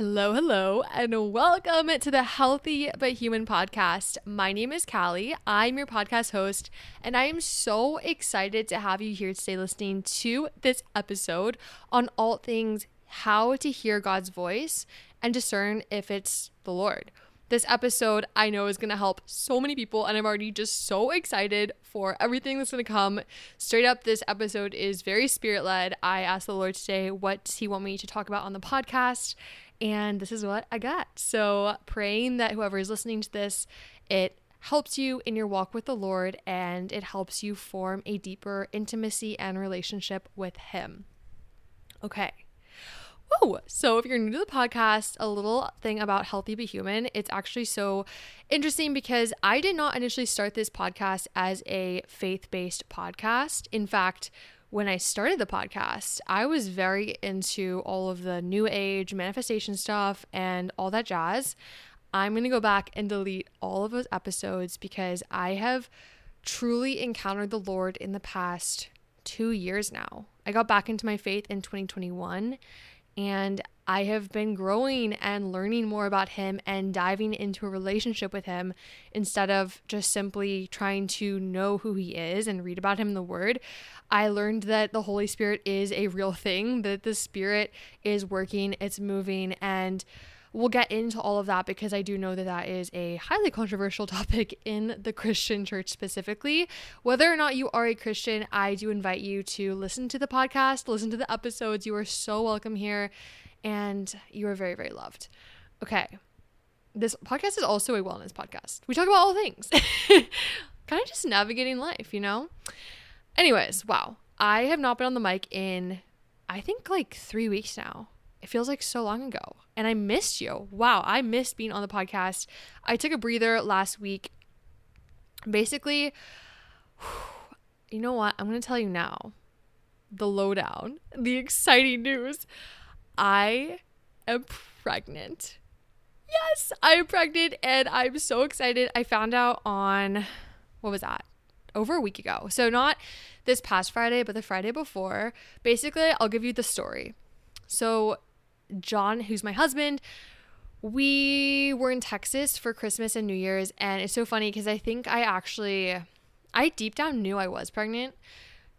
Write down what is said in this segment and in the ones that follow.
Hello, hello, and welcome to the Healthy but Human podcast. My name is Callie. I'm your podcast host, and I am so excited to have you here today listening to this episode on all things how to hear God's voice and discern if it's the Lord. This episode I know is going to help so many people, and I'm already just so excited for everything that's going to come. Straight up, this episode is very spirit led. I asked the Lord today, what does He want me to talk about on the podcast? And this is what I got. So, praying that whoever is listening to this, it helps you in your walk with the Lord and it helps you form a deeper intimacy and relationship with Him. Okay. Whoa. So, if you're new to the podcast, a little thing about Healthy but Human, it's actually so interesting because I did not initially start this podcast as a faith based podcast. In fact, when I started the podcast, I was very into all of the new age manifestation stuff and all that jazz. I'm going to go back and delete all of those episodes because I have truly encountered the Lord in the past two years now. I got back into my faith in 2021 and I have been growing and learning more about him and diving into a relationship with him instead of just simply trying to know who he is and read about him in the word. I learned that the Holy Spirit is a real thing, that the Spirit is working, it's moving, and we'll get into all of that because I do know that that is a highly controversial topic in the Christian church specifically. Whether or not you are a Christian, I do invite you to listen to the podcast, listen to the episodes. You are so welcome here and you are very, very loved. Okay. This podcast is also a wellness podcast. We talk about all things, kind of just navigating life, you know? Anyways, wow. I have not been on the mic in, I think, like three weeks now. It feels like so long ago. And I missed you. Wow. I missed being on the podcast. I took a breather last week. Basically, you know what? I'm going to tell you now the lowdown, the exciting news. I am pregnant. Yes, I'm pregnant and I'm so excited. I found out on what was that? Over a week ago. So not this past Friday, but the Friday before. Basically, I'll give you the story. So John, who's my husband, we were in Texas for Christmas and New Year's and it's so funny because I think I actually I deep down knew I was pregnant.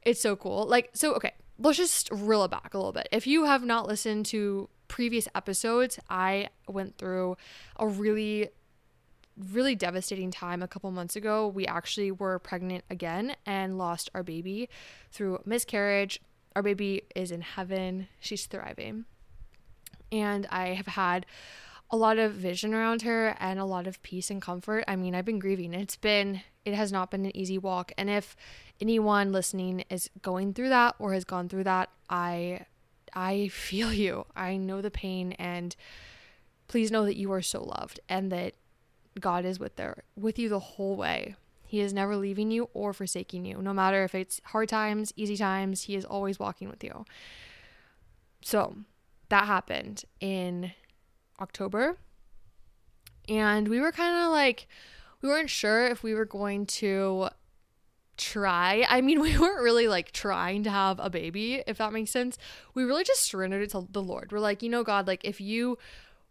It's so cool. Like so okay, let's just reel it back a little bit. If you have not listened to previous episodes, I went through a really, really devastating time a couple months ago. We actually were pregnant again and lost our baby through miscarriage. Our baby is in heaven, she's thriving. And I have had a lot of vision around her and a lot of peace and comfort. I mean, I've been grieving. It's been, it has not been an easy walk. And if anyone listening is going through that or has gone through that, I, I feel you. I know the pain and please know that you are so loved and that God is with there with you the whole way. He is never leaving you or forsaking you. No matter if it's hard times, easy times, he is always walking with you. So, that happened in October. And we were kind of like, we weren't sure if we were going to try. I mean, we weren't really like trying to have a baby, if that makes sense. We really just surrendered it to the Lord. We're like, you know, God, like if you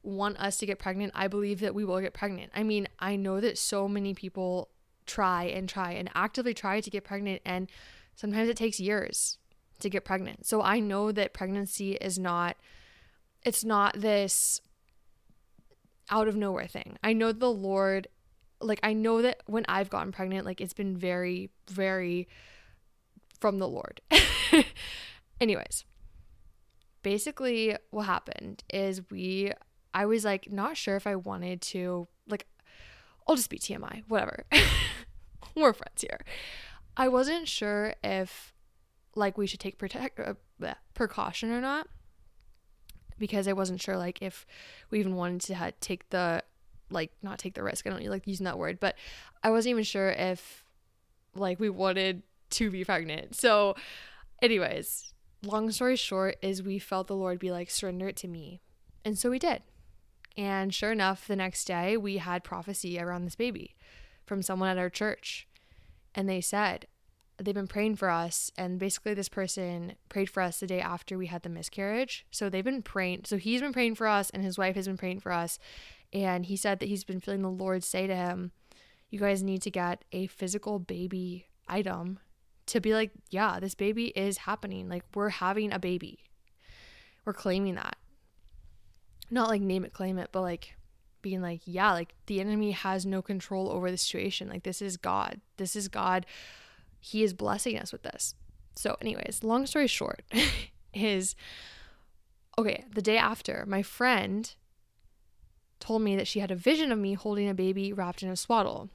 want us to get pregnant, I believe that we will get pregnant. I mean, I know that so many people try and try and actively try to get pregnant, and sometimes it takes years to get pregnant. So I know that pregnancy is not it's not this out of nowhere thing. I know the Lord, like, I know that when I've gotten pregnant, like, it's been very, very from the Lord. Anyways, basically, what happened is we, I was like, not sure if I wanted to, like, I'll just be TMI, whatever. We're friends here. I wasn't sure if, like, we should take protect, uh, precaution or not because I wasn't sure like if we even wanted to ha- take the like not take the risk. I don't like using that word, but I wasn't even sure if like we wanted to be pregnant. So, anyways, long story short is we felt the Lord be like surrender it to me, and so we did. And sure enough, the next day we had prophecy around this baby from someone at our church, and they said they've been praying for us and basically this person prayed for us the day after we had the miscarriage. So they've been praying so he's been praying for us and his wife has been praying for us. And he said that he's been feeling the lord say to him you guys need to get a physical baby item to be like yeah this baby is happening. Like we're having a baby. We're claiming that. Not like name it claim it but like being like yeah like the enemy has no control over the situation. Like this is god. This is god he is blessing us with this. So, anyways, long story short is okay, the day after, my friend told me that she had a vision of me holding a baby wrapped in a swaddle.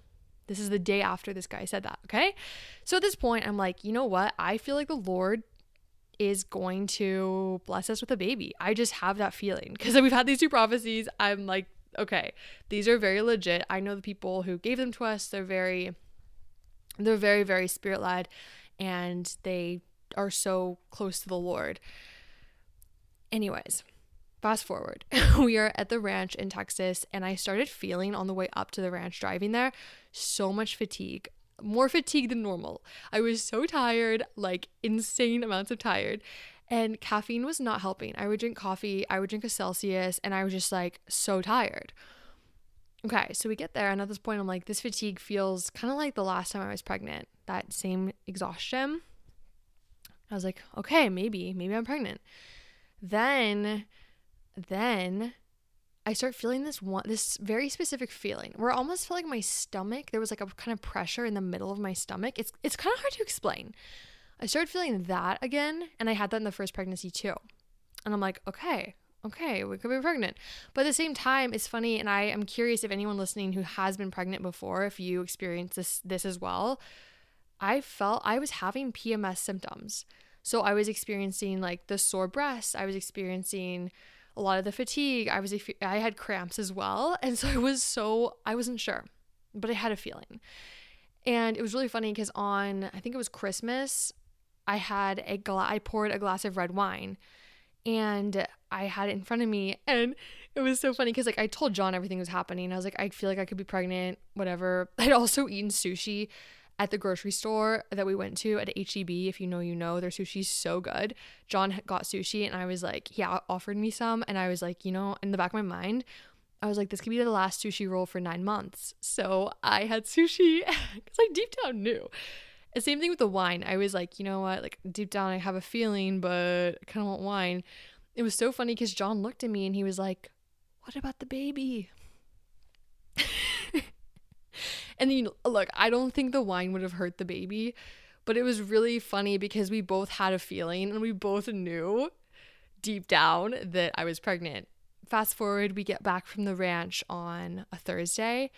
This is the day after this guy said that, okay? So at this point, I'm like, you know what? I feel like the Lord is going to bless us with a baby. I just have that feeling because we've had these two prophecies. I'm like, okay, these are very legit. I know the people who gave them to us, they're very they're very, very spirit led and they are so close to the Lord. Anyways, fast forward. we are at the ranch in Texas, and I started feeling on the way up to the ranch driving there so much fatigue. More fatigue than normal. I was so tired, like insane amounts of tired. And caffeine was not helping. I would drink coffee, I would drink a Celsius, and I was just like so tired. Okay, so we get there, and at this point, I'm like, this fatigue feels kind of like the last time I was pregnant, that same exhaustion. I was like, okay, maybe, maybe I'm pregnant. Then, then I start feeling this one, this very specific feeling where I almost felt like my stomach, there was like a kind of pressure in the middle of my stomach. It's, it's kind of hard to explain. I started feeling that again, and I had that in the first pregnancy too. And I'm like, okay, okay, we could be pregnant. But at the same time, it's funny, and I am curious if anyone listening who has been pregnant before, if you experience this this as well. I felt I was having PMS symptoms. So I was experiencing like the sore breasts. I was experiencing a lot of the fatigue. I was I had cramps as well, and so I was so I wasn't sure, but I had a feeling. And it was really funny because on I think it was Christmas, I had a gla- I poured a glass of red wine and I had it in front of me and it was so funny because like I told John everything was happening. I was like, I feel like I could be pregnant, whatever. I'd also eaten sushi at the grocery store that we went to at HEB. If you know, you know, their sushi's so good. John got sushi and I was like, he offered me some. And I was like, you know, in the back of my mind, I was like, this could be the last sushi roll for nine months. So I had sushi because I deep down knew. Same thing with the wine. I was like, you know what? Like deep down, I have a feeling, but I kind of want wine. It was so funny because John looked at me and he was like, "What about the baby?" and know, look, I don't think the wine would have hurt the baby, but it was really funny because we both had a feeling and we both knew deep down that I was pregnant. Fast forward, we get back from the ranch on a Thursday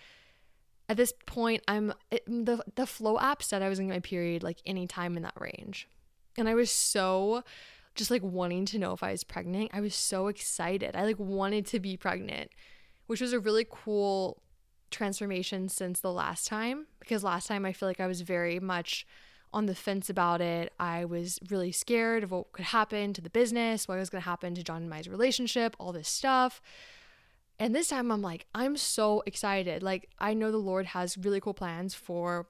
at this point i'm it, the the Flo app said i was in my period like anytime in that range. And i was so just like wanting to know if i was pregnant. I was so excited. I like wanted to be pregnant which was a really cool transformation since the last time because last time i feel like i was very much on the fence about it. I was really scared of what could happen to the business what was going to happen to john and my relationship all this stuff and this time I'm like, I'm so excited. Like, I know the Lord has really cool plans for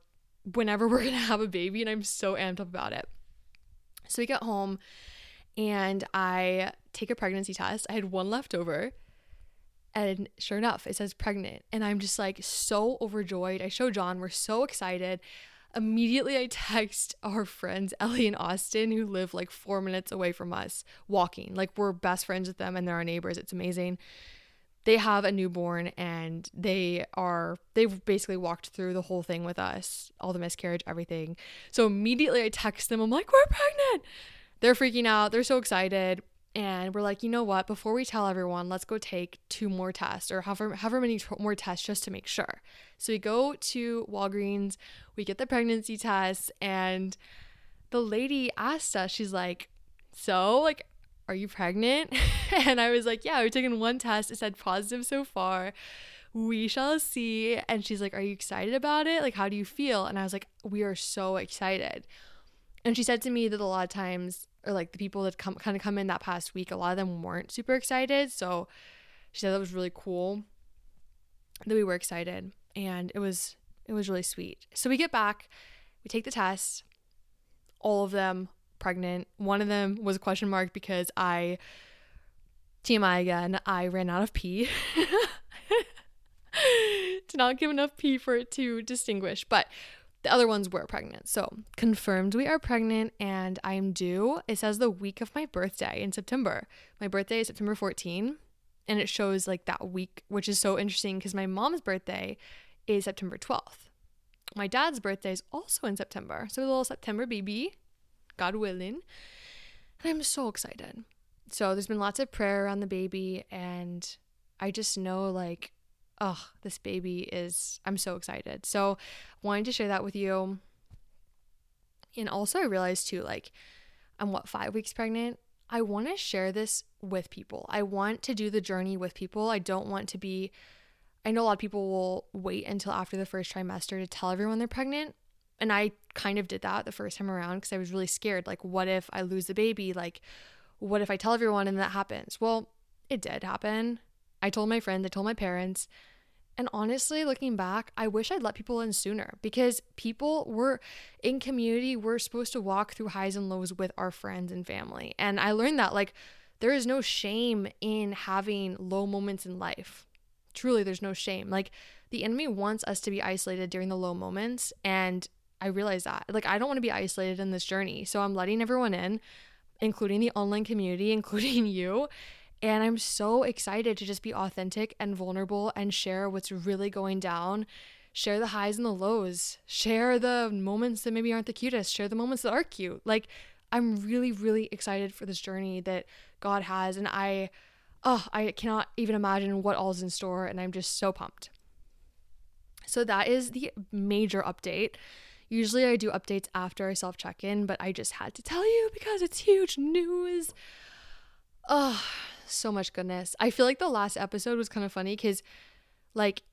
whenever we're going to have a baby, and I'm so amped up about it. So we get home and I take a pregnancy test. I had one left over. And sure enough, it says pregnant. And I'm just like so overjoyed. I show John, we're so excited. Immediately, I text our friends, Ellie and Austin, who live like four minutes away from us, walking. Like, we're best friends with them and they're our neighbors. It's amazing they have a newborn and they are they've basically walked through the whole thing with us all the miscarriage everything. So immediately i text them. I'm like we're pregnant. They're freaking out. They're so excited. And we're like you know what? Before we tell everyone let's go take two more tests or however, however many more tests just to make sure. So we go to walgreens. We get the pregnancy test. And the lady asked us she's like so like are you pregnant? and I was like, yeah, we're taking one test. It said positive so far. We shall see. And she's like, are you excited about it? Like, how do you feel? And I was like, we are so excited. And she said to me that a lot of times, or like the people that come kind of come in that past week, a lot of them weren't super excited. So she said that was really cool that we were excited. And it was it was really sweet. So we get back, we take the test, all of them pregnant. One of them was a question mark because I, TMI again, I ran out of pee. Did not give enough pee for it to distinguish, but the other ones were pregnant. So confirmed we are pregnant and I am due. It says the week of my birthday in September. My birthday is September 14 and it shows like that week, which is so interesting because my mom's birthday is September 12th. My dad's birthday is also in September. So a little September baby, God willing. And I'm so excited. So there's been lots of prayer around the baby and I just know like oh, this baby is I'm so excited. So wanted to share that with you. And also I realized too like I'm what 5 weeks pregnant. I want to share this with people. I want to do the journey with people. I don't want to be I know a lot of people will wait until after the first trimester to tell everyone they're pregnant. And I kind of did that the first time around because I was really scared. Like, what if I lose the baby? Like, what if I tell everyone and that happens? Well, it did happen. I told my friends, I told my parents. And honestly, looking back, I wish I'd let people in sooner because people were in community, we're supposed to walk through highs and lows with our friends and family. And I learned that, like, there is no shame in having low moments in life truly there's no shame. Like the enemy wants us to be isolated during the low moments and I realize that. Like I don't want to be isolated in this journey. So I'm letting everyone in, including the online community, including you. And I'm so excited to just be authentic and vulnerable and share what's really going down. Share the highs and the lows. Share the moments that maybe aren't the cutest. Share the moments that are cute. Like I'm really really excited for this journey that God has and I oh, I cannot even imagine what all's in store, and I'm just so pumped. So that is the major update. Usually I do updates after I self check in, but I just had to tell you because it's huge news. Oh, so much goodness. I feel like the last episode was kind of funny because, like,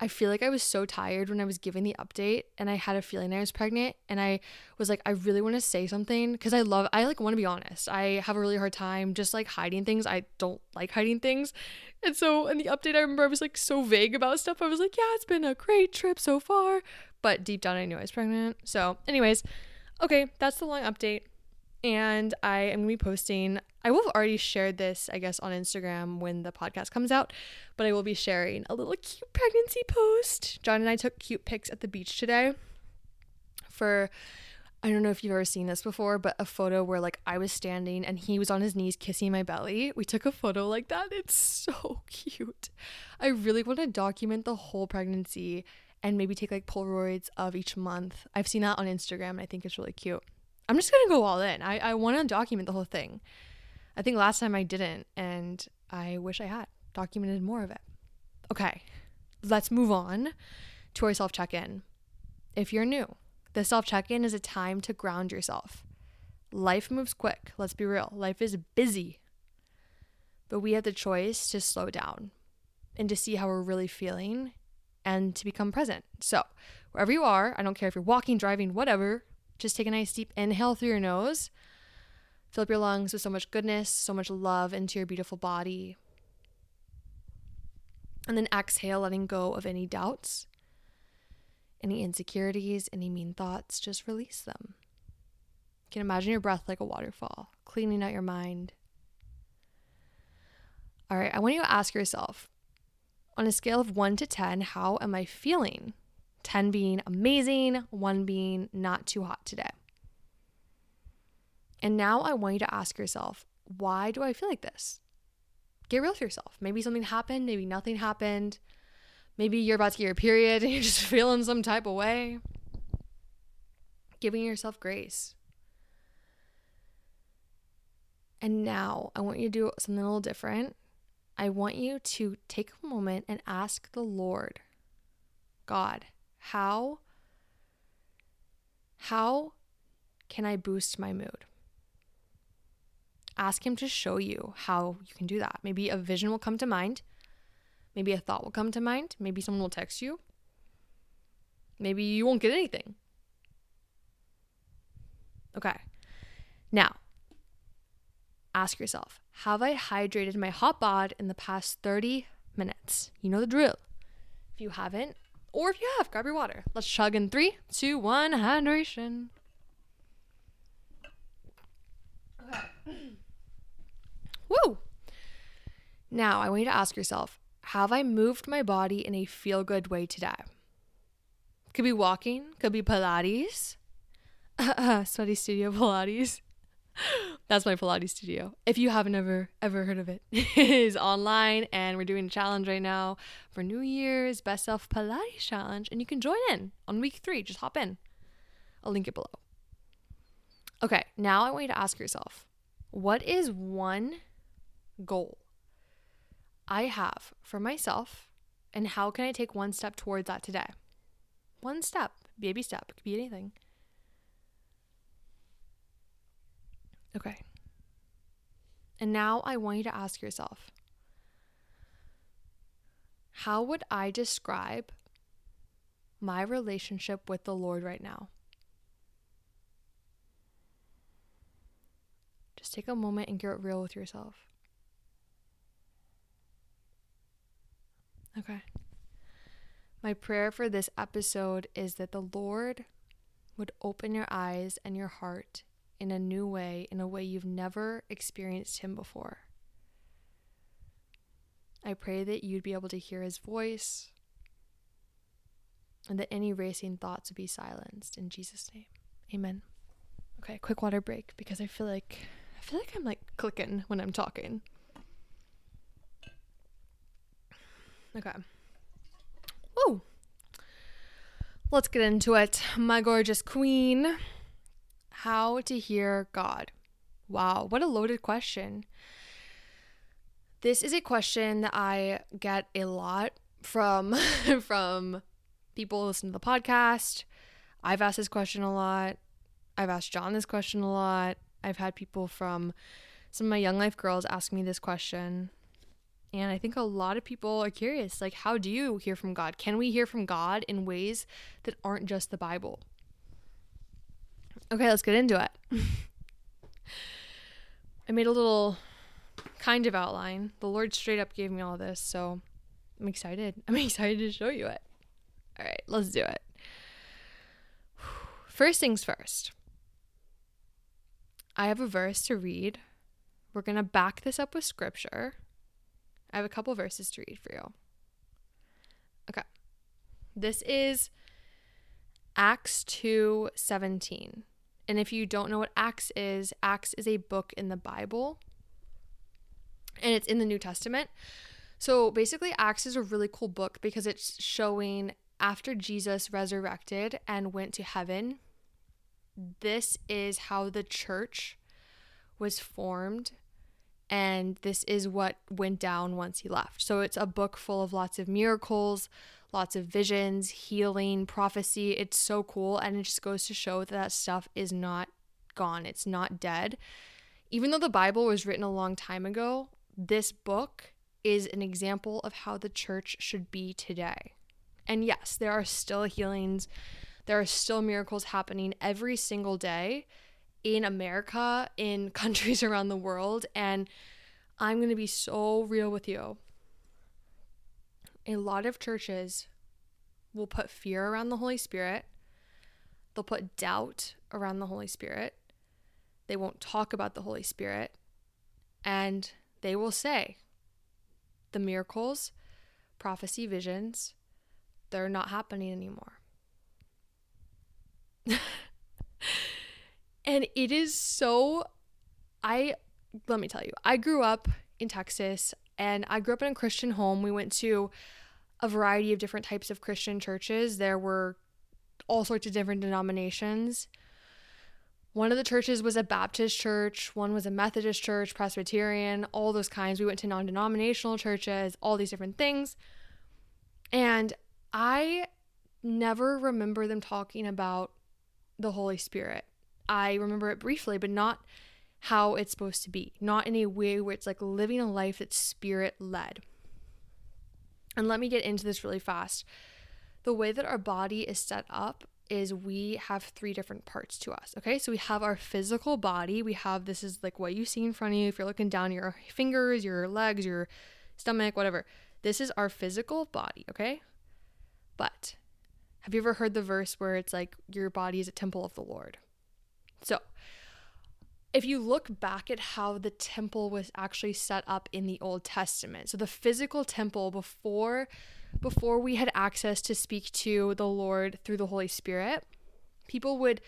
I feel like I was so tired when I was giving the update and I had a feeling I was pregnant and I was like I really want to say something cuz I love I like want to be honest. I have a really hard time just like hiding things. I don't like hiding things. And so in the update I remember I was like so vague about stuff. I was like, "Yeah, it's been a great trip so far." But deep down I knew I was pregnant. So, anyways, okay, that's the long update and I am going to be posting. I will have already shared this, I guess, on Instagram when the podcast comes out, but I will be sharing a little cute pregnancy post. John and I took cute pics at the beach today for I don't know if you've ever seen this before, but a photo where like I was standing and he was on his knees kissing my belly. We took a photo like that. It's so cute. I really want to document the whole pregnancy and maybe take like Polaroids of each month. I've seen that on Instagram and I think it's really cute. I'm just gonna go all in. I, I want to document the whole thing. I think last time I didn't, and I wish I had documented more of it. Okay, let's move on to our self check in. If you're new, the self check in is a time to ground yourself. Life moves quick, let's be real. Life is busy. But we have the choice to slow down and to see how we're really feeling and to become present. So, wherever you are, I don't care if you're walking, driving, whatever, just take a nice deep inhale through your nose. Fill up your lungs with so much goodness, so much love into your beautiful body. And then exhale, letting go of any doubts, any insecurities, any mean thoughts. Just release them. You can imagine your breath like a waterfall, cleaning out your mind. All right, I want you to ask yourself on a scale of 1 to 10, how am I feeling 10 being amazing, 1 being not too hot today. And now I want you to ask yourself, why do I feel like this? Get real with yourself. Maybe something happened, maybe nothing happened. Maybe you're about to get your period and you're just feeling some type of way. Giving yourself grace. And now I want you to do something a little different. I want you to take a moment and ask the Lord, God, how how can I boost my mood? Ask him to show you how you can do that. Maybe a vision will come to mind. Maybe a thought will come to mind. Maybe someone will text you. Maybe you won't get anything. Okay. Now, ask yourself Have I hydrated my hot bod in the past 30 minutes? You know the drill. If you haven't, or if you have, grab your water. Let's chug in three, two, one, hydration. Woo! Now, I want you to ask yourself Have I moved my body in a feel good way today? Could be walking, could be Pilates, Sweaty Studio Pilates. That's my Pilates studio. If you haven't ever ever heard of it, it is online and we're doing a challenge right now for New Year's Best Self Pilates challenge and you can join in on week 3. Just hop in. I'll link it below. Okay, now I want you to ask yourself, what is one goal I have for myself and how can I take one step towards that today? One step, baby step, could be anything. Okay. And now I want you to ask yourself how would I describe my relationship with the Lord right now? Just take a moment and get real with yourself. Okay. My prayer for this episode is that the Lord would open your eyes and your heart in a new way, in a way you've never experienced Him before. I pray that you'd be able to hear His voice and that any racing thoughts would be silenced in Jesus' name. Amen. Okay, quick water break because I feel like I feel like I'm like clicking when I'm talking. Okay. Woo. Let's get into it. My gorgeous queen. How to hear God. Wow, what a loaded question. This is a question that I get a lot from from people who listen to the podcast. I've asked this question a lot. I've asked John this question a lot. I've had people from some of my young life girls ask me this question. And I think a lot of people are curious like, how do you hear from God? Can we hear from God in ways that aren't just the Bible? Okay, let's get into it. I made a little kind of outline. The Lord straight up gave me all this, so I'm excited. I'm excited to show you it. All right, let's do it. First things first. I have a verse to read. We're going to back this up with scripture. I have a couple verses to read for you. Okay. This is Acts 2:17. And if you don't know what Acts is, Acts is a book in the Bible. And it's in the New Testament. So basically Acts is a really cool book because it's showing after Jesus resurrected and went to heaven, this is how the church was formed and this is what went down once he left. So it's a book full of lots of miracles, lots of visions, healing, prophecy. It's so cool. And it just goes to show that that stuff is not gone, it's not dead. Even though the Bible was written a long time ago, this book is an example of how the church should be today. And yes, there are still healings, there are still miracles happening every single day in America, in countries around the world. And I'm going to be so real with you. A lot of churches will put fear around the Holy Spirit, they'll put doubt around the Holy Spirit, they won't talk about the Holy Spirit, and they will say the miracles, prophecy, visions, they're not happening anymore. And it is so I let me tell you. I grew up in Texas and I grew up in a Christian home. We went to a variety of different types of Christian churches. There were all sorts of different denominations. One of the churches was a Baptist church, one was a Methodist church, Presbyterian, all those kinds. We went to non denominational churches, all these different things. And I never remember them talking about the Holy Spirit. I remember it briefly, but not how it's supposed to be, not in a way where it's like living a life that's spirit led. And let me get into this really fast. The way that our body is set up is we have three different parts to us. Okay. So we have our physical body. We have this is like what you see in front of you. If you're looking down your fingers, your legs, your stomach, whatever. This is our physical body. Okay. But have you ever heard the verse where it's like your body is a temple of the Lord? So, if you look back at how the temple was actually set up in the Old Testament, so the physical temple before before we had access to speak to the Lord through the Holy Spirit, people would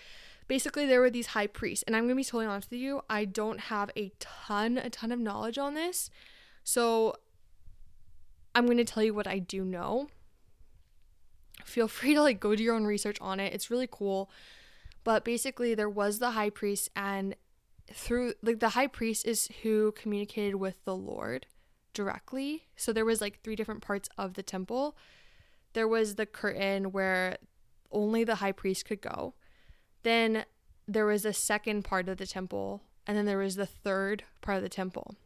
basically there were these high priests. And I'm going to be totally honest with you, I don't have a ton a ton of knowledge on this. So I'm going to tell you what I do know. Feel free to like go do your own research on it. It's really cool. But basically there was the high priest and through like the high priest is who communicated with the Lord directly. So there was like three different parts of the temple. There was the curtain where only the high priest could go. Then there was a second part of the temple, and then there was the third part of the temple.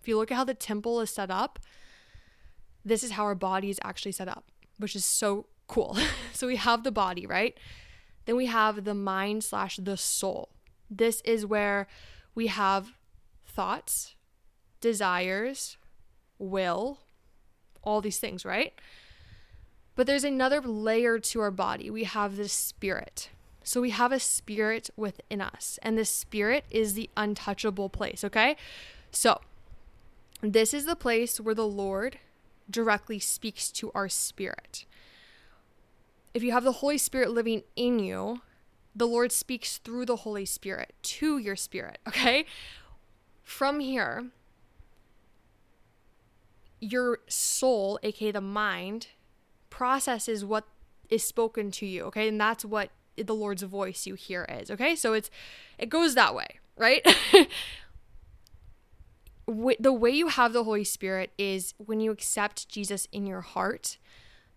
If you look at how the temple is set up, this is how our body is actually set up, which is so cool. so we have the body, right? Then we have the mind slash the soul. This is where we have thoughts, desires, will, all these things, right? But there's another layer to our body. We have the spirit. So we have a spirit within us, and the spirit is the untouchable place, okay? So this is the place where the Lord directly speaks to our spirit. If you have the Holy Spirit living in you, the Lord speaks through the Holy Spirit to your spirit, okay? From here, your soul, aka the mind, processes what is spoken to you, okay? And that's what the Lord's voice you hear is, okay? So it's it goes that way, right? the way you have the Holy Spirit is when you accept Jesus in your heart.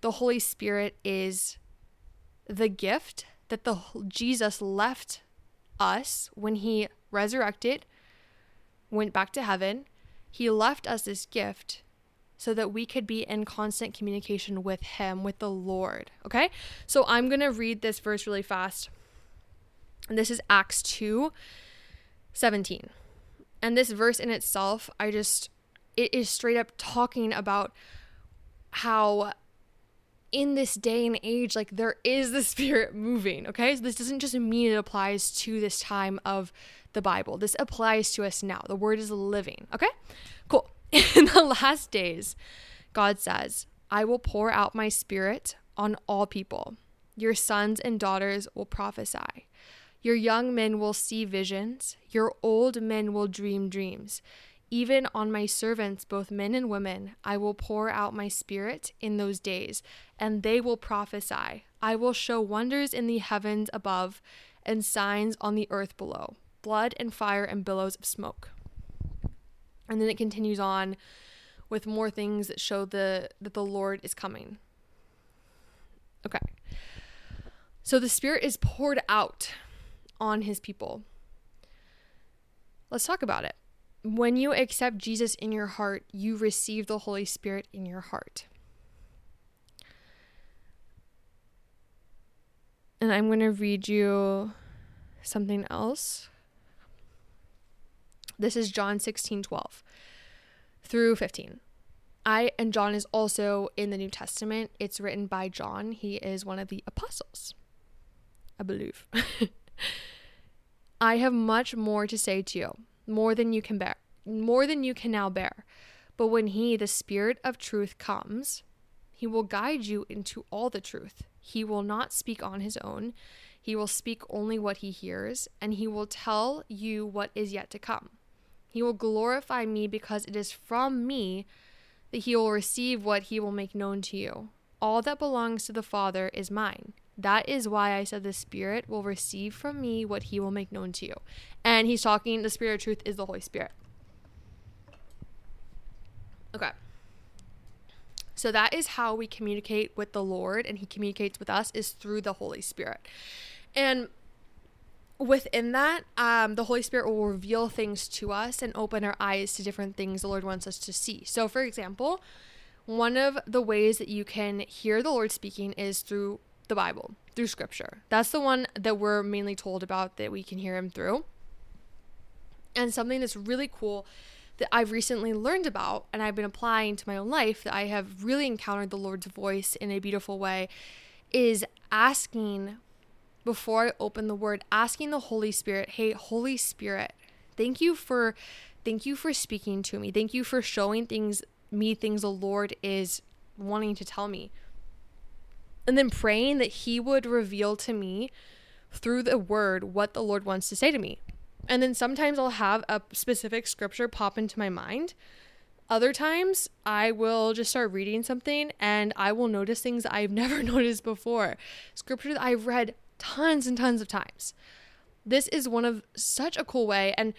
The Holy Spirit is the gift that the Jesus left us when he resurrected, went back to heaven. He left us this gift so that we could be in constant communication with him, with the Lord. Okay? So I'm going to read this verse really fast. This is Acts 2 17. And this verse in itself, I just, it is straight up talking about how in this day and age, like there is the spirit moving. Okay. So this doesn't just mean it applies to this time of the Bible. This applies to us now. The word is living. Okay. Cool. In the last days, God says, I will pour out my spirit on all people. Your sons and daughters will prophesy. Your young men will see visions. Your old men will dream dreams. Even on my servants, both men and women, I will pour out my spirit in those days, and they will prophesy. I will show wonders in the heavens above and signs on the earth below blood and fire and billows of smoke. And then it continues on with more things that show the that the Lord is coming. Okay. So the spirit is poured out on his people. Let's talk about it. When you accept Jesus in your heart, you receive the Holy Spirit in your heart. And I'm going to read you something else. This is John 16 12 through 15. I and John is also in the New Testament. It's written by John. He is one of the apostles, I believe. I have much more to say to you, more than you can bear, more than you can now bear. But when he, the Spirit of truth, comes, he will guide you into all the truth. He will not speak on his own. He will speak only what he hears, and he will tell you what is yet to come. He will glorify me because it is from me that he will receive what he will make known to you. All that belongs to the Father is mine. That is why I said the Spirit will receive from me what he will make known to you. And he's talking, the Spirit of truth is the Holy Spirit. Okay. So that is how we communicate with the Lord and he communicates with us is through the Holy Spirit. And within that, um, the Holy Spirit will reveal things to us and open our eyes to different things the Lord wants us to see. So, for example, one of the ways that you can hear the Lord speaking is through the Bible, through scripture. That's the one that we're mainly told about that we can hear him through. And something that's really cool that I've recently learned about and I've been applying to my own life that I have really encountered the Lord's voice in a beautiful way is asking before I open the word, asking the Holy Spirit, hey, Holy Spirit, Thank you for thank you for speaking to me. Thank you for showing things me things the Lord is wanting to tell me. And then praying that he would reveal to me through the word what the Lord wants to say to me. And then sometimes I'll have a specific scripture pop into my mind. Other times I will just start reading something and I will notice things I've never noticed before. Scripture that I've read tons and tons of times. This is one of such a cool way. And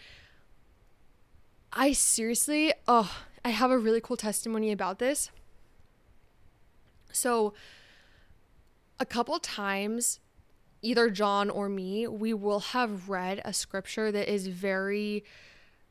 I seriously, oh, I have a really cool testimony about this. So, a couple times either John or me, we will have read a scripture that is very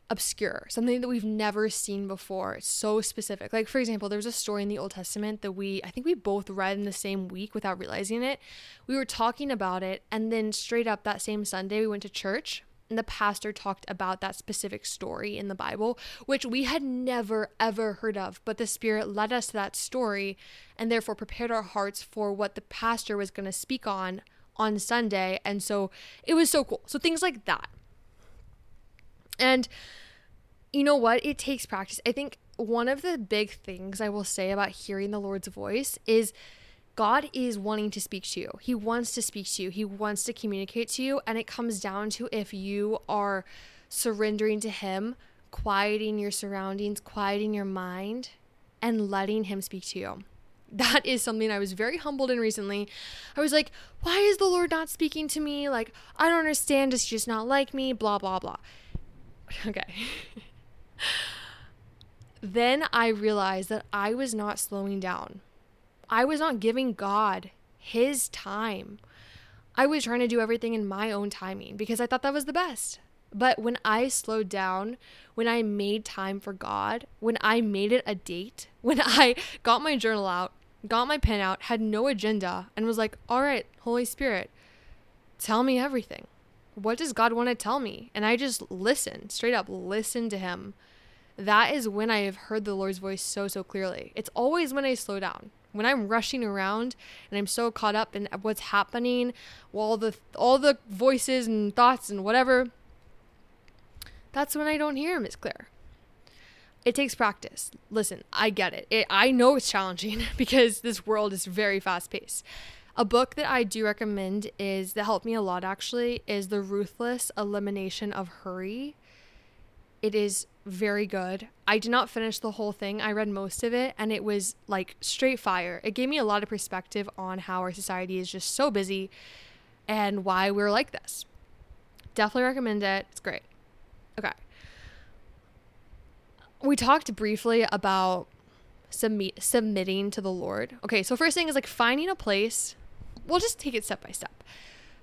obscure, something that we've never seen before. It's so specific. Like, for example, there's a story in the Old Testament that we, I think we both read in the same week without realizing it. We were talking about it, and then straight up that same Sunday, we went to church. And the pastor talked about that specific story in the Bible, which we had never ever heard of. But the Spirit led us to that story and therefore prepared our hearts for what the pastor was going to speak on on Sunday. And so it was so cool. So things like that. And you know what? It takes practice. I think one of the big things I will say about hearing the Lord's voice is God is wanting to speak to you. He wants to speak to you. He wants to communicate to you. And it comes down to if you are surrendering to Him, quieting your surroundings, quieting your mind, and letting Him speak to you that is something I was very humbled in recently. I was like, why is the Lord not speaking to me? Like, I don't understand. Does he just not like me? Blah, blah, blah. Okay. then I realized that I was not slowing down. I was not giving God his time. I was trying to do everything in my own timing because I thought that was the best. But when I slowed down, when I made time for God, when I made it a date, when I got my journal out, got my pen out, had no agenda, and was like, all right, Holy Spirit, tell me everything. What does God want to tell me? And I just listened, straight up listen to Him. That is when I have heard the Lord's voice so, so clearly. It's always when I slow down. When I'm rushing around and I'm so caught up in what's happening, all the all the voices and thoughts and whatever, that's when I don't hear Miss Claire. it takes practice. Listen, I get it. it. I know it's challenging because this world is very fast paced. A book that I do recommend is that helped me a lot actually is The Ruthless Elimination of Hurry. It is very good. I did not finish the whole thing. I read most of it and it was like straight fire. It gave me a lot of perspective on how our society is just so busy and why we're like this. Definitely recommend it. It's great. Okay we talked briefly about submit, submitting to the Lord. Okay, so first thing is like finding a place. We'll just take it step by step.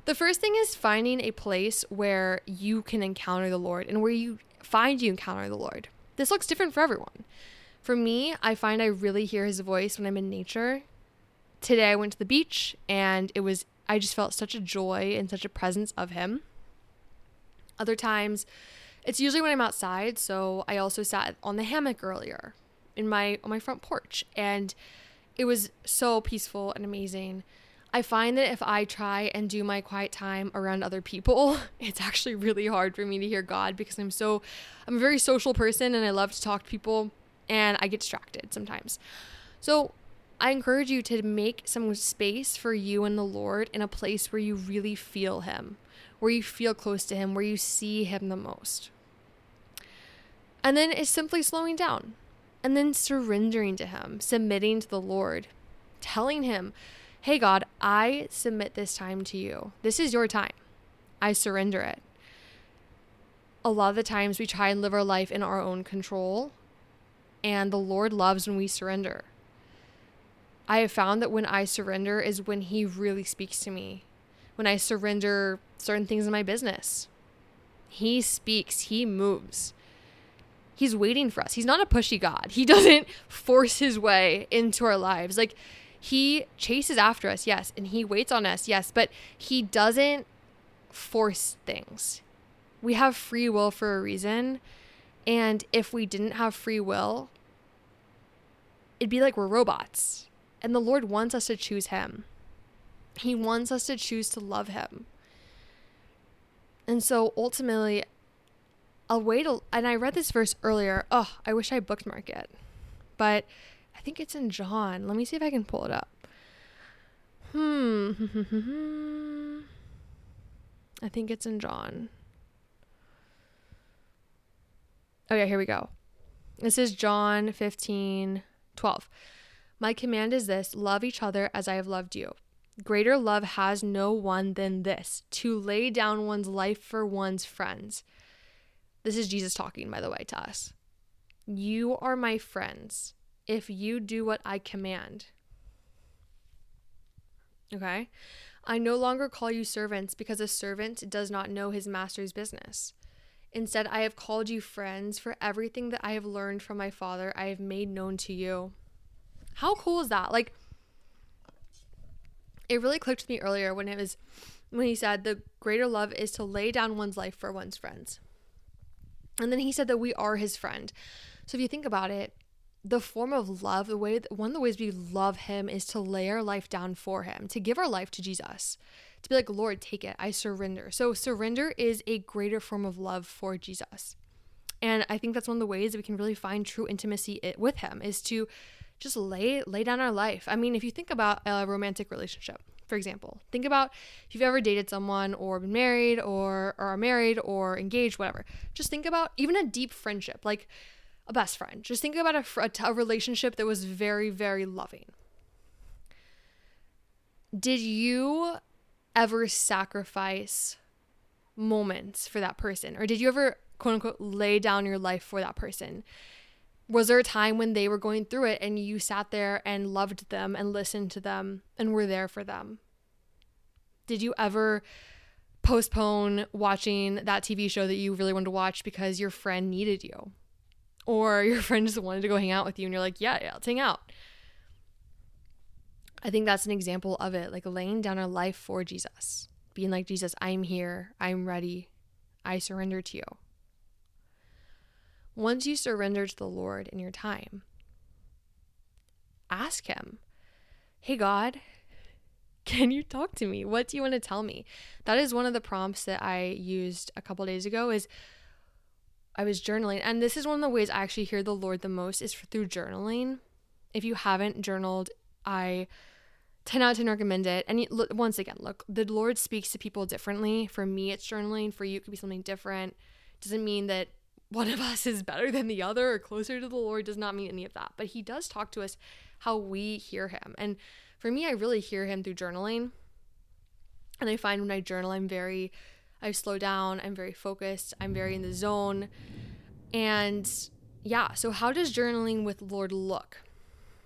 The first thing is finding a place where you can encounter the Lord and where you find you encounter the Lord. This looks different for everyone. For me, I find I really hear his voice when I'm in nature. Today I went to the beach and it was I just felt such a joy and such a presence of him. Other times it's usually when I'm outside, so I also sat on the hammock earlier in my on my front porch and it was so peaceful and amazing. I find that if I try and do my quiet time around other people, it's actually really hard for me to hear God because I'm so I'm a very social person and I love to talk to people and I get distracted sometimes. So, I encourage you to make some space for you and the Lord in a place where you really feel him, where you feel close to him, where you see him the most. And then it's simply slowing down and then surrendering to Him, submitting to the Lord, telling Him, Hey, God, I submit this time to you. This is your time. I surrender it. A lot of the times we try and live our life in our own control, and the Lord loves when we surrender. I have found that when I surrender is when He really speaks to me. When I surrender certain things in my business, He speaks, He moves. He's waiting for us. He's not a pushy God. He doesn't force his way into our lives. Like he chases after us, yes, and he waits on us, yes, but he doesn't force things. We have free will for a reason. And if we didn't have free will, it'd be like we're robots. And the Lord wants us to choose him. He wants us to choose to love him. And so ultimately, a way to, and I read this verse earlier. Oh, I wish I bookmarked it, but think it's in John. Let me see if I can pull it up. Hmm. I think it's in John. Oh, yeah, here we go. This is John 15, 12. My command is this love each other as I have loved you. Greater love has no one than this to lay down one's life for one's friends. This is Jesus talking, by the way, to us. You are my friends if you do what I command. Okay? I no longer call you servants because a servant does not know his master's business. Instead, I have called you friends, for everything that I have learned from my Father, I have made known to you. How cool is that? Like, it really clicked with me earlier when it was when he said the greater love is to lay down one's life for one's friends. And then he said that we are his friend. So if you think about it, the form of love, the way that one of the ways we love him is to lay our life down for him, to give our life to Jesus to be like, Lord, take it. I surrender. So, surrender is a greater form of love for Jesus. And I think that's one of the ways that we can really find true intimacy with him is to just lay lay down our life. I mean, if you think about a romantic relationship, for example, think about if you've ever dated someone or been married or, or are married or engaged, whatever. Just think about even a deep friendship, like a best friend. Just think about a, a, a relationship that was very, very loving. Did you ever sacrifice moments for that person? Or did you ever, quote unquote, lay down your life for that person? Was there a time when they were going through it and you sat there and loved them and listened to them and were there for them? Did you ever postpone watching that TV show that you really wanted to watch because your friend needed you? Or your friend just wanted to go hang out with you and you're like, yeah, yeah, let's hang out. I think that's an example of it, like laying down our life for Jesus, being like, Jesus, I'm here, I'm ready, I surrender to you. Once you surrender to the Lord in your time, ask Him, Hey, God, can you talk to me? What do you want to tell me? That is one of the prompts that I used a couple days ago is I was journaling and this is one of the ways I actually hear the Lord the most is through journaling. If you haven't journaled, I 10 out of 10 recommend it. And once again, look, the Lord speaks to people differently. For me, it's journaling. For you, it could be something different. Doesn't mean that one of us is better than the other or closer to the Lord. Does not mean any of that. But He does talk to us how we hear Him. And for me, I really hear Him through journaling. And I find when I journal, I'm very, I slow down. I'm very focused. I'm very in the zone. And yeah, so how does journaling with Lord look?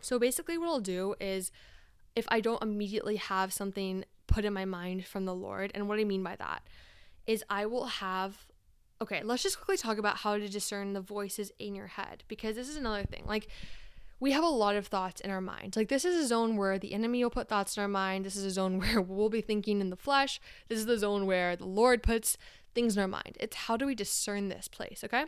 So basically, what I'll do is if I don't immediately have something put in my mind from the Lord. And what I mean by that is I will have okay, let's just quickly talk about how to discern the voices in your head because this is another thing. Like we have a lot of thoughts in our mind. Like this is a zone where the enemy will put thoughts in our mind. This is a zone where we'll be thinking in the flesh. This is the zone where the Lord puts things in our mind. It's how do we discern this place, okay?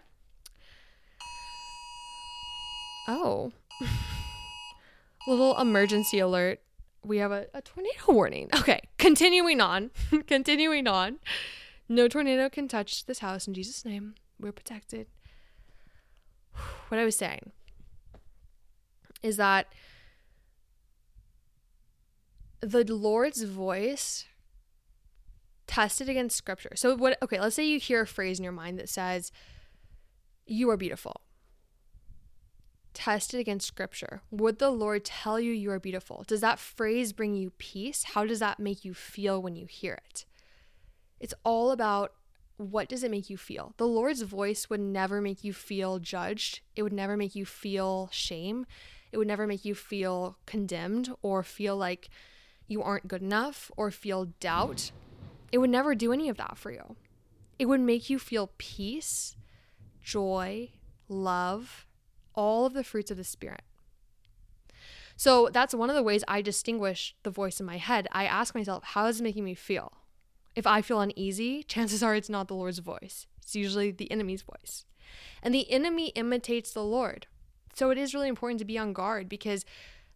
Oh. Little emergency alert we have a, a tornado warning. Okay, continuing on. continuing on. No tornado can touch this house in Jesus' name. We're protected. What I was saying is that the Lord's voice tested against scripture. So what okay, let's say you hear a phrase in your mind that says you are beautiful tested against scripture. Would the Lord tell you you are beautiful? Does that phrase bring you peace? How does that make you feel when you hear it? It's all about what does it make you feel? The Lord's voice would never make you feel judged. It would never make you feel shame. It would never make you feel condemned or feel like you aren't good enough or feel doubt. It would never do any of that for you. It would make you feel peace, joy, love, all of the fruits of the Spirit. So that's one of the ways I distinguish the voice in my head. I ask myself, how is it making me feel? If I feel uneasy, chances are it's not the Lord's voice. It's usually the enemy's voice. And the enemy imitates the Lord. So it is really important to be on guard because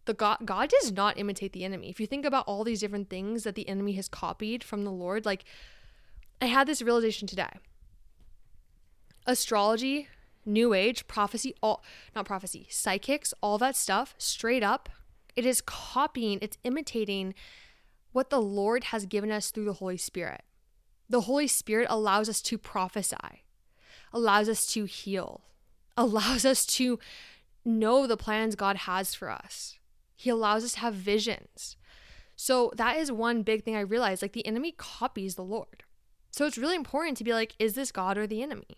the God God does not imitate the enemy. If you think about all these different things that the enemy has copied from the Lord, like I had this realization today. astrology, new age, prophecy, all not prophecy, psychics, all that stuff, straight up, it is copying, it's imitating what the Lord has given us through the Holy Spirit. The Holy Spirit allows us to prophesy, allows us to heal, allows us to know the plans God has for us. He allows us to have visions. So that is one big thing I realized like the enemy copies the Lord. So it's really important to be like, is this God or the enemy?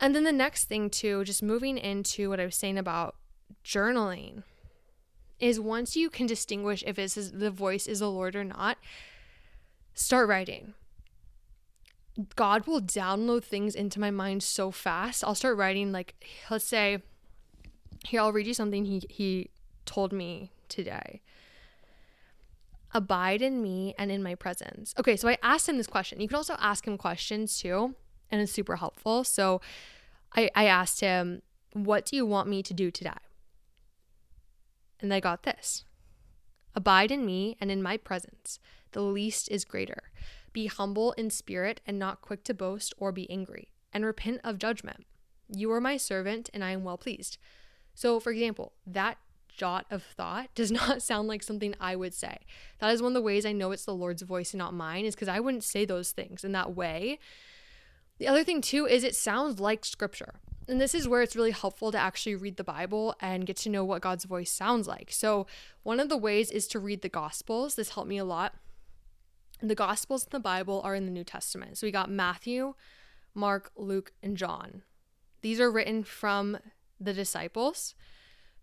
And then the next thing, too, just moving into what I was saying about journaling, is once you can distinguish if it's the voice is the Lord or not, start writing. God will download things into my mind so fast. I'll start writing like let's say here I'll read you something he he told me today. Abide in me and in my presence. Okay, so I asked him this question. You can also ask him questions too, and it's super helpful. So I, I asked him, What do you want me to do today? And I got this Abide in me and in my presence. The least is greater. Be humble in spirit and not quick to boast or be angry, and repent of judgment. You are my servant, and I am well pleased. So, for example, that jot of thought does not sound like something I would say. That is one of the ways I know it's the Lord's voice and not mine, is because I wouldn't say those things in that way. The other thing, too, is it sounds like scripture. And this is where it's really helpful to actually read the Bible and get to know what God's voice sounds like. So, one of the ways is to read the Gospels. This helped me a lot. The Gospels in the Bible are in the New Testament. So, we got Matthew, Mark, Luke, and John. These are written from the disciples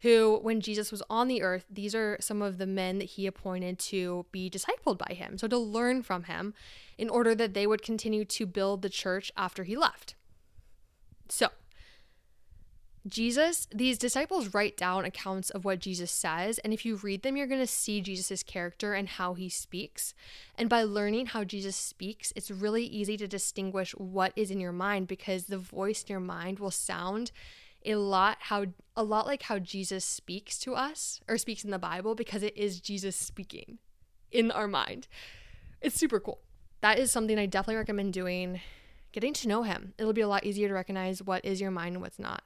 who, when Jesus was on the earth, these are some of the men that he appointed to be discipled by him. So to learn from him in order that they would continue to build the church after he left. So, Jesus, these disciples write down accounts of what Jesus says. And if you read them, you're going to see Jesus' character and how he speaks. And by learning how Jesus speaks, it's really easy to distinguish what is in your mind because the voice in your mind will sound a lot how a lot like how Jesus speaks to us or speaks in the Bible because it is Jesus speaking in our mind. It's super cool. That is something I definitely recommend doing. Getting to know him. It'll be a lot easier to recognize what is your mind and what's not.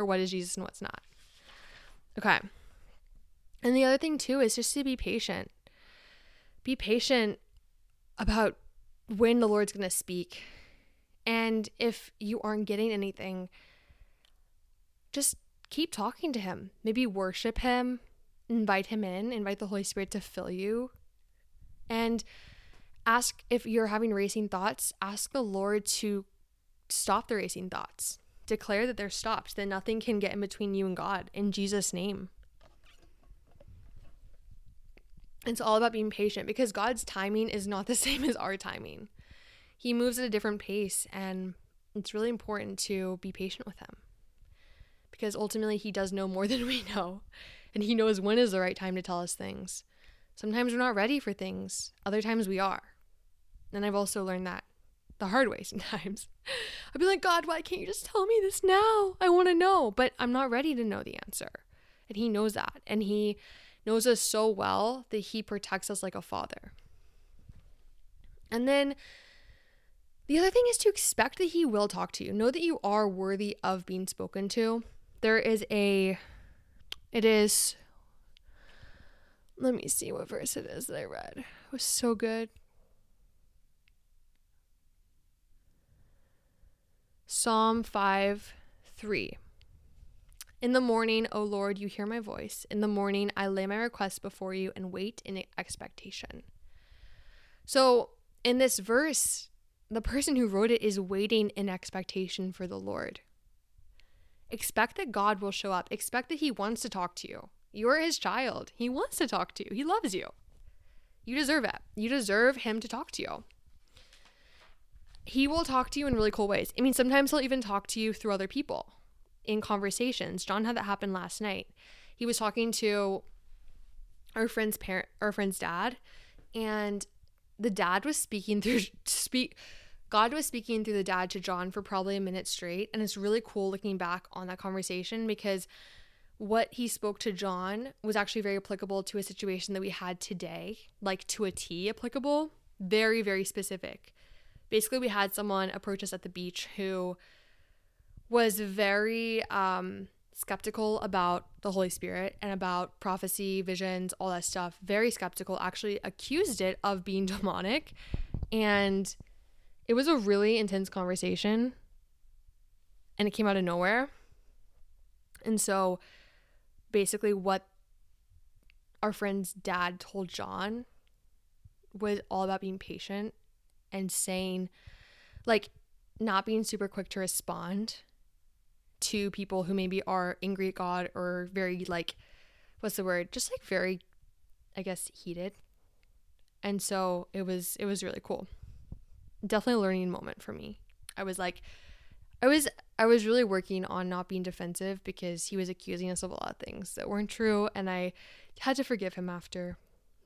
Or what is Jesus and what's not. Okay. And the other thing too is just to be patient. Be patient about when the Lord's going to speak. And if you aren't getting anything, just keep talking to him. Maybe worship him, invite him in, invite the Holy Spirit to fill you. And ask if you're having racing thoughts, ask the Lord to stop the racing thoughts. Declare that they're stopped, that nothing can get in between you and God in Jesus' name. It's all about being patient because God's timing is not the same as our timing. He moves at a different pace, and it's really important to be patient with Him because ultimately he does know more than we know. And he knows when is the right time to tell us things. Sometimes we're not ready for things, other times we are. And I've also learned that the hard way sometimes. I'd be like, God, why can't you just tell me this now? I want to know, but I'm not ready to know the answer. And he knows that. And he knows us so well that he protects us like a father. And then the other thing is to expect that he will talk to you. Know that you are worthy of being spoken to there is a it is let me see what verse it is that I read. It was so good. Psalm 5 3. In the morning, O Lord, you hear my voice. In the morning, I lay my request before you and wait in expectation. So, in this verse, the person who wrote it is waiting in expectation for the Lord. Expect that God will show up. Expect that He wants to talk to you. You're His child. He wants to talk to you. He loves you. You deserve it. You deserve Him to talk to you. He will talk to you in really cool ways. I mean, sometimes He'll even talk to you through other people in conversations. John had that happen last night. He was talking to our friend's parent, our friend's dad, and the dad was speaking through speak God was speaking through the dad to John for probably a minute straight. And it's really cool looking back on that conversation because what he spoke to John was actually very applicable to a situation that we had today, like to a T applicable, very, very specific basically we had someone approach us at the beach who was very um, skeptical about the Holy Spirit and about prophecy, visions, all that stuff. Very skeptical, actually accused it of being demonic. And it was a really intense conversation. And it came out of nowhere. And so basically, what our friend's dad told John was all about being patient and saying, like, not being super quick to respond to people who maybe are angry at God or very, like, what's the word? Just like very, I guess, heated. And so it was, it was really cool. Definitely a learning moment for me. I was like, I was I was really working on not being defensive because he was accusing us of a lot of things that weren't true and I had to forgive him after.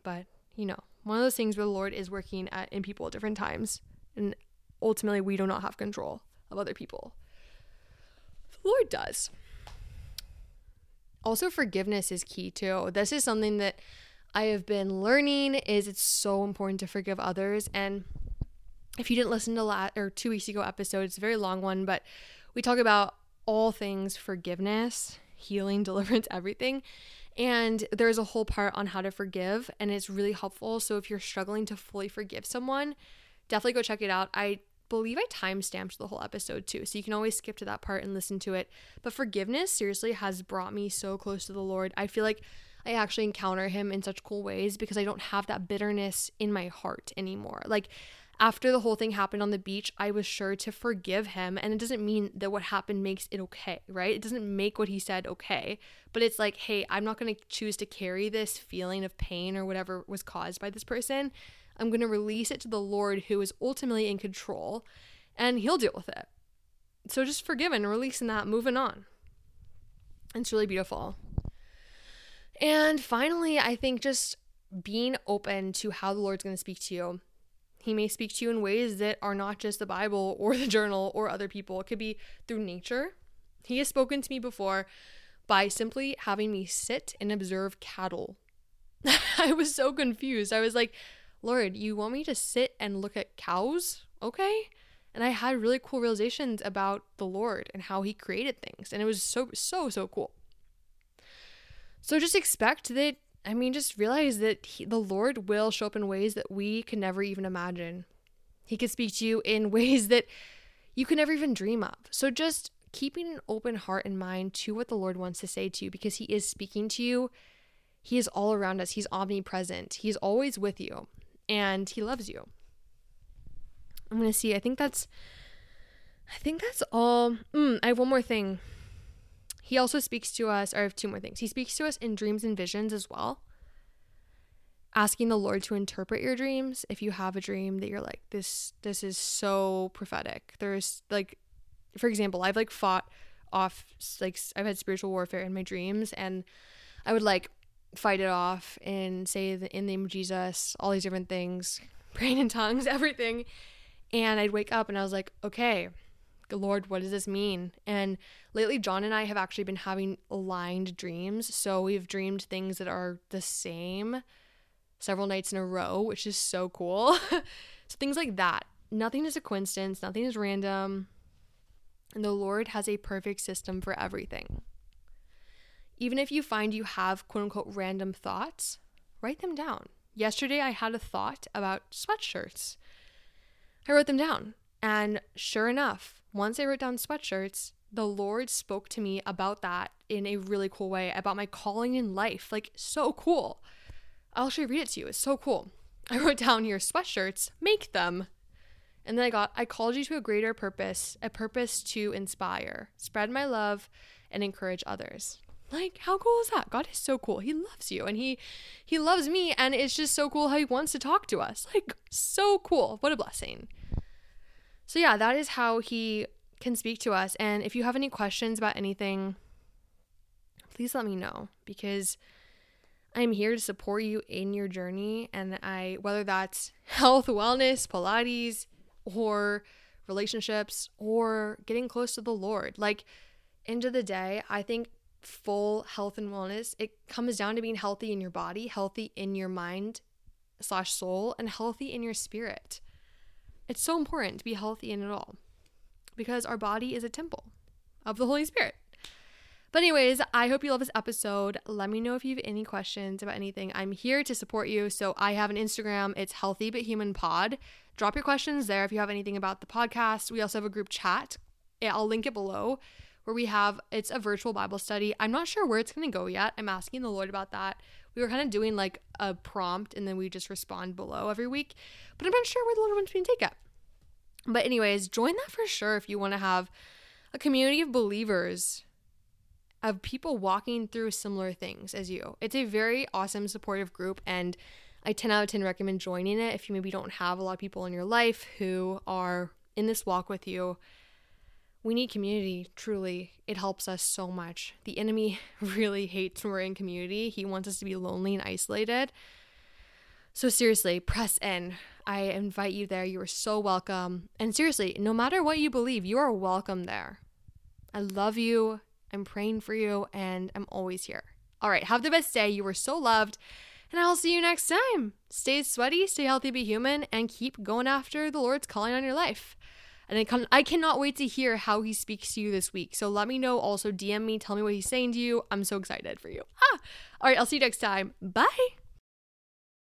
But, you know, one of those things where the Lord is working at in people at different times and ultimately we do not have control of other people. The Lord does. Also forgiveness is key too. This is something that I have been learning is it's so important to forgive others and if you didn't listen to last or two weeks ago episode, it's a very long one, but we talk about all things forgiveness, healing, deliverance, everything. And there's a whole part on how to forgive, and it's really helpful. So if you're struggling to fully forgive someone, definitely go check it out. I believe I time stamped the whole episode too, so you can always skip to that part and listen to it. But forgiveness seriously has brought me so close to the Lord. I feel like I actually encounter Him in such cool ways because I don't have that bitterness in my heart anymore. Like, after the whole thing happened on the beach, I was sure to forgive him. And it doesn't mean that what happened makes it okay, right? It doesn't make what he said okay. But it's like, hey, I'm not going to choose to carry this feeling of pain or whatever was caused by this person. I'm going to release it to the Lord who is ultimately in control and he'll deal with it. So just forgiving, releasing that, moving on. It's really beautiful. And finally, I think just being open to how the Lord's going to speak to you he may speak to you in ways that are not just the Bible or the journal or other people. It could be through nature. He has spoken to me before by simply having me sit and observe cattle. I was so confused. I was like, Lord, you want me to sit and look at cows? Okay. And I had really cool realizations about the Lord and how he created things. And it was so, so, so cool. So just expect that I mean, just realize that he, the Lord will show up in ways that we can never even imagine. He can speak to you in ways that you can never even dream of. So just keeping an open heart and mind to what the Lord wants to say to you because He is speaking to you. He is all around us, He's omnipresent, He's always with you, and He loves you. I'm going to see. I think that's. I think that's all. Mm, I have one more thing. He also speaks to us, or I have two more things. He speaks to us in dreams and visions as well. Asking the Lord to interpret your dreams. If you have a dream that you're like, this, this is so prophetic. There's like, for example, I've like fought off, like, I've had spiritual warfare in my dreams, and I would like fight it off and say in the name of Jesus, all these different things, praying in tongues, everything. And I'd wake up and I was like, okay, Lord, what does this mean? And lately, John and I have actually been having aligned dreams. So we've dreamed things that are the same several nights in a row, which is so cool. so things like that. Nothing is a coincidence, nothing is random. And the Lord has a perfect system for everything. Even if you find you have quote unquote random thoughts, write them down. Yesterday, I had a thought about sweatshirts. I wrote them down. And sure enough, once I wrote down sweatshirts, the Lord spoke to me about that in a really cool way, about my calling in life. Like, so cool. I'll actually read it to you. It's so cool. I wrote down here sweatshirts, make them. And then I got, I called you to a greater purpose, a purpose to inspire, spread my love, and encourage others. Like, how cool is that? God is so cool. He loves you and he he loves me and it's just so cool how he wants to talk to us. Like, so cool. What a blessing. So, yeah, that is how he can speak to us. And if you have any questions about anything, please let me know because I'm here to support you in your journey. And I, whether that's health, wellness, Pilates, or relationships, or getting close to the Lord, like, end of the day, I think full health and wellness, it comes down to being healthy in your body, healthy in your mind slash soul, and healthy in your spirit. It's so important to be healthy in it all because our body is a temple of the Holy Spirit. But, anyways, I hope you love this episode. Let me know if you have any questions about anything. I'm here to support you. So, I have an Instagram, it's Healthy But Human Pod. Drop your questions there if you have anything about the podcast. We also have a group chat. I'll link it below where we have it's a virtual Bible study. I'm not sure where it's going to go yet. I'm asking the Lord about that. We were kind of doing like a prompt and then we just respond below every week, but I'm not sure where the Lord wants me to take it. But, anyways, join that for sure if you want to have a community of believers, of people walking through similar things as you. It's a very awesome, supportive group, and I 10 out of 10 recommend joining it if you maybe don't have a lot of people in your life who are in this walk with you. We need community, truly. It helps us so much. The enemy really hates when we're in community. He wants us to be lonely and isolated. So, seriously, press in. I invite you there. You are so welcome. And seriously, no matter what you believe, you are welcome there. I love you. I'm praying for you, and I'm always here. All right, have the best day. You were so loved, and I'll see you next time. Stay sweaty, stay healthy, be human, and keep going after the Lord's calling on your life. And I, can, I cannot wait to hear how he speaks to you this week. So let me know. Also, DM me, tell me what he's saying to you. I'm so excited for you. Ah! All right, I'll see you next time. Bye.